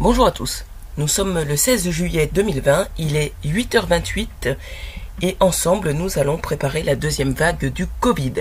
Bonjour à tous. Nous sommes le 16 juillet 2020, il est 8h28 et ensemble nous allons préparer la deuxième vague du Covid.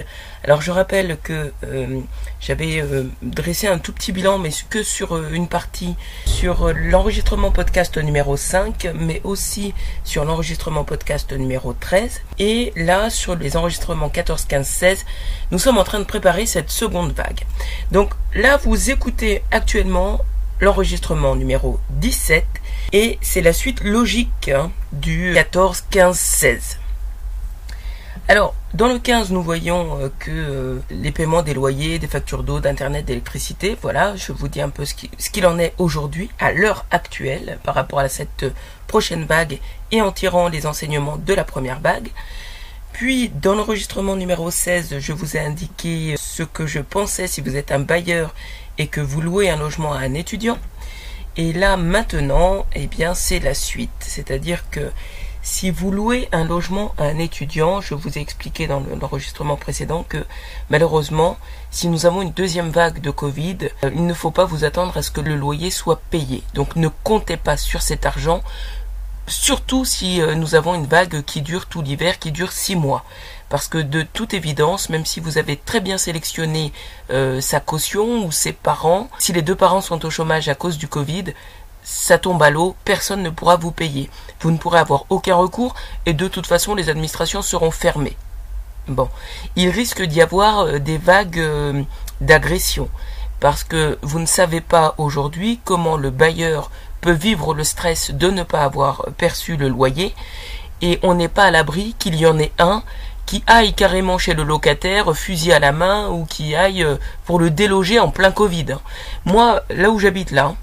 Alors je rappelle que euh, j'avais euh, dressé un tout petit bilan mais que sur euh, une partie sur l'enregistrement podcast numéro 5 mais aussi sur l'enregistrement podcast numéro 13 et là sur les enregistrements 14, 15, 16 nous sommes en train de préparer cette seconde vague. Donc là vous écoutez actuellement l'enregistrement numéro 17 et c'est la suite logique hein, du 14, 15, 16. Alors, dans le 15, nous voyons euh, que euh, les paiements des loyers, des factures d'eau, d'internet, d'électricité, voilà, je vous dis un peu ce qu'il en est aujourd'hui, à l'heure actuelle, par rapport à cette prochaine vague et en tirant les enseignements de la première vague. Puis, dans l'enregistrement numéro 16, je vous ai indiqué ce que je pensais si vous êtes un bailleur et que vous louez un logement à un étudiant. Et là, maintenant, eh bien, c'est la suite. C'est-à-dire que si vous louez un logement à un étudiant, je vous ai expliqué dans l'enregistrement précédent que malheureusement, si nous avons une deuxième vague de Covid, euh, il ne faut pas vous attendre à ce que le loyer soit payé. Donc ne comptez pas sur cet argent, surtout si euh, nous avons une vague qui dure tout l'hiver, qui dure six mois. Parce que de toute évidence, même si vous avez très bien sélectionné euh, sa caution ou ses parents, si les deux parents sont au chômage à cause du Covid, ça tombe à l'eau, personne ne pourra vous payer. Vous ne pourrez avoir aucun recours et de toute façon les administrations seront fermées. Bon, il risque d'y avoir euh, des vagues d'agression parce que vous ne savez pas aujourd'hui comment le bailleur peut vivre le stress de ne pas avoir perçu le loyer et on n'est pas à l'abri qu'il y en ait un qui aille carrément chez le locataire, fusil à la main, ou qui aille euh, pour le déloger en plein Covid. Moi, là où j'habite là,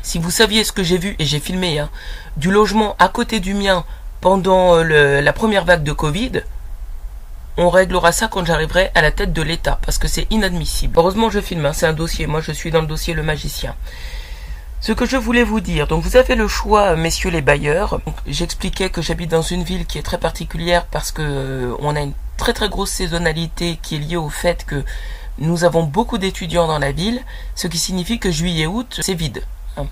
si vous saviez ce que j'ai vu, et j'ai filmé, hein, du logement à côté du mien pendant euh, la première vague de Covid, on réglera ça quand j'arriverai à la tête de l'État, parce que c'est inadmissible. Heureusement, je filme, hein, c'est un dossier. Moi, je suis dans le dossier Le Magicien. Ce que je voulais vous dire, donc vous avez le choix, messieurs les bailleurs. J'expliquais que j'habite dans une ville qui est très particulière parce que euh, on a une très très grosse saisonnalité qui est liée au fait que nous avons beaucoup d'étudiants dans la ville, ce qui signifie que juillet-août, c'est vide. Hein.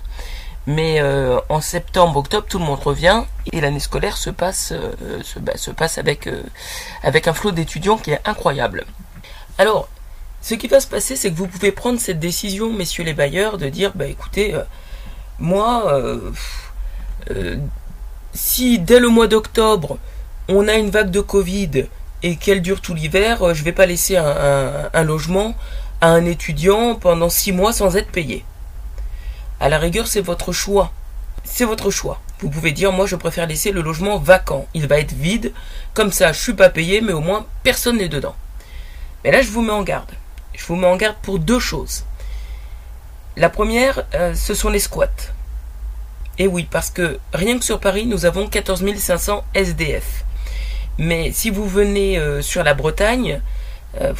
Mais euh, en septembre, octobre, tout le monde revient et l'année scolaire se passe, euh, se, se, passe avec, avec un flot d'étudiants qui est incroyable. Alors, ce qui va se passer, c'est que vous pouvez prendre cette décision, messieurs les bailleurs, de dire, bah écoutez, euh, moi, euh, euh, si dès le mois d'octobre, on a une vague de Covid et qu'elle dure tout l'hiver, je ne vais pas laisser un, logement à un étudiant pendant six mois sans être payé. À la rigueur, c'est votre choix. C'est votre choix. Vous pouvez dire, moi, je préfère laisser le logement vacant. Il va être vide. Comme ça, je suis pas payé, mais au moins, personne n'est dedans. Mais là, je vous mets en garde je vous mets en garde pour deux choses. La première, euh, ce sont les squats. Et oui, parce que rien que sur Paris, nous avons 14 500 SDF. Mais si vous venez euh, sur la Bretagne, euh,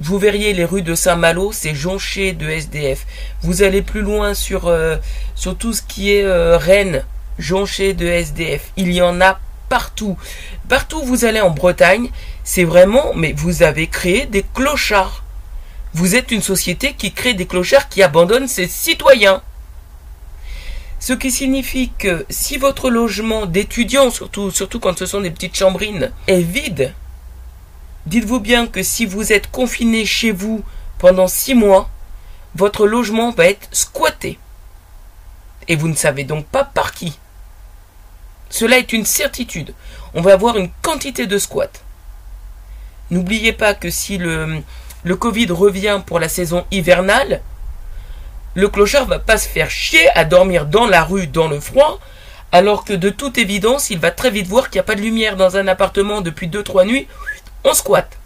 vous verriez les rues de Saint-Malo, c'est jonché de SDF. Vous allez plus loin sur, sur tout ce qui est Rennes, jonché de SDF. Il y en a partout. Partout où vous allez en Bretagne, c'est vraiment, mais vous avez créé des clochards. Vous êtes une société qui crée des clochards qui abandonnent ses citoyens. Ce qui signifie que si votre logement d'étudiant, surtout quand ce sont des petites chambrines, est vide, dites-vous bien que si vous êtes confiné chez vous pendant six mois, votre logement va être squatté. Et vous ne savez donc pas par qui. Cela est une certitude. On va avoir une quantité de squats. N'oubliez pas que si le, Covid revient pour la saison hivernale, le clochard va pas se faire chier à dormir dans la rue dans le froid, alors que de toute évidence, il va très vite voir qu'il n'y a pas de lumière dans un appartement depuis 2-3 nuits, on squatte.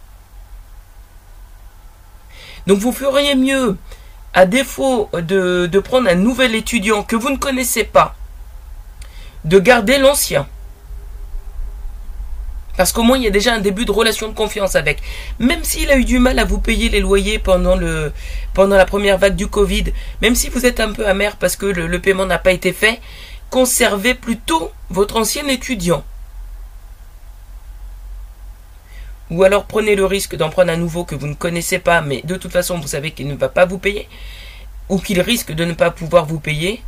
Donc vous feriez mieux, à défaut de, prendre un nouvel étudiant que vous ne connaissez pas, de garder l'ancien. Parce qu'au moins, il y a déjà un début de relation de confiance avec. Même s'il a eu du mal à vous payer les loyers pendant la première vague du Covid, même si vous êtes un peu amer parce que le, paiement n'a pas été fait, conservez plutôt votre ancien étudiant. Ou alors prenez le risque d'en prendre un nouveau que vous ne connaissez pas, mais de toute façon vous savez qu'il ne va pas vous payer, ou qu'il risque de ne pas pouvoir vous payer,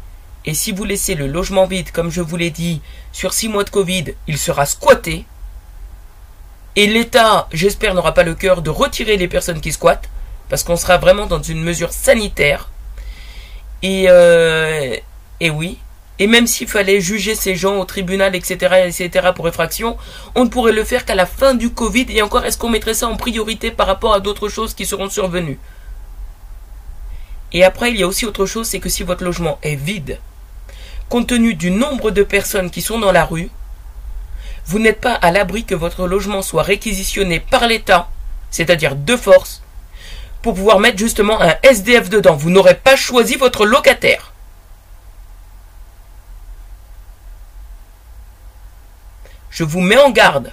Et si vous laissez le logement vide, comme je vous l'ai dit, sur six mois de Covid, il sera squatté. Et l'État, j'espère, n'aura pas le cœur de retirer les personnes qui squattent, parce qu'on sera vraiment dans une mesure sanitaire. Et, euh, et oui, et même s'il fallait juger ces gens au tribunal, etc., etc., pour effraction, on ne pourrait le faire qu'à la fin du Covid. Et encore, est-ce qu'on mettrait ça en priorité par rapport à d'autres choses qui seront survenues? Et après, il y a aussi autre chose, c'est que si votre logement est vide, compte tenu du nombre de personnes qui sont dans la rue, vous n'êtes pas à l'abri que votre logement soit réquisitionné par l'État, c'est-à-dire de force, pour pouvoir mettre justement un SDF dedans. Vous n'aurez pas choisi votre locataire. Je vous mets en garde.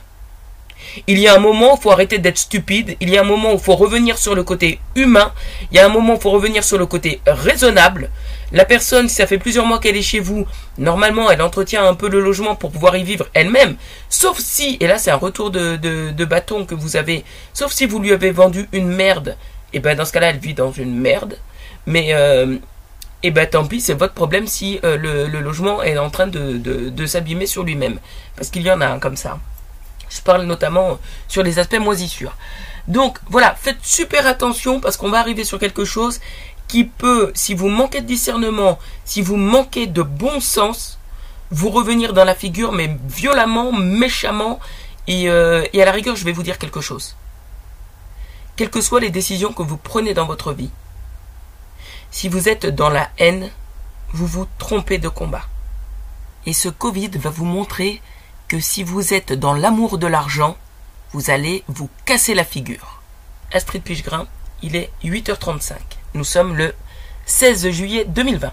Il y a un moment où il faut arrêter d'être stupide, il y a un moment où il faut revenir sur le côté humain, il y a un moment où il faut revenir sur le côté raisonnable. La personne, si ça fait plusieurs mois qu'elle est chez vous, normalement elle entretient un peu le logement pour pouvoir y vivre elle-même, sauf si, et là c'est un retour de, bâton que vous avez, sauf si vous lui avez vendu une merde, et ben dans ce cas-là elle vit dans une merde, mais euh, et eh ben tant pis, c'est votre problème si euh, le, logement est en train de, s'abîmer sur lui-même. Parce qu'il y en a un comme ça. Je parle notamment sur les aspects moisissures. Donc voilà, faites super attention parce qu'on va arriver sur quelque chose qui peut, si vous manquez de discernement, si vous manquez de bon sens, vous revenir dans la figure, mais violemment, méchamment. Et, euh, et à la rigueur, je vais vous dire quelque chose. Quelles que soient les décisions que vous prenez dans votre vie, si vous êtes dans la haine, vous vous trompez de combat. Et ce Covid va vous montrer que si vous êtes dans l'amour de l'argent, vous allez vous casser la figure. Astrid Pichegrin, il est 8h35. Nous sommes le 16 juillet 2020.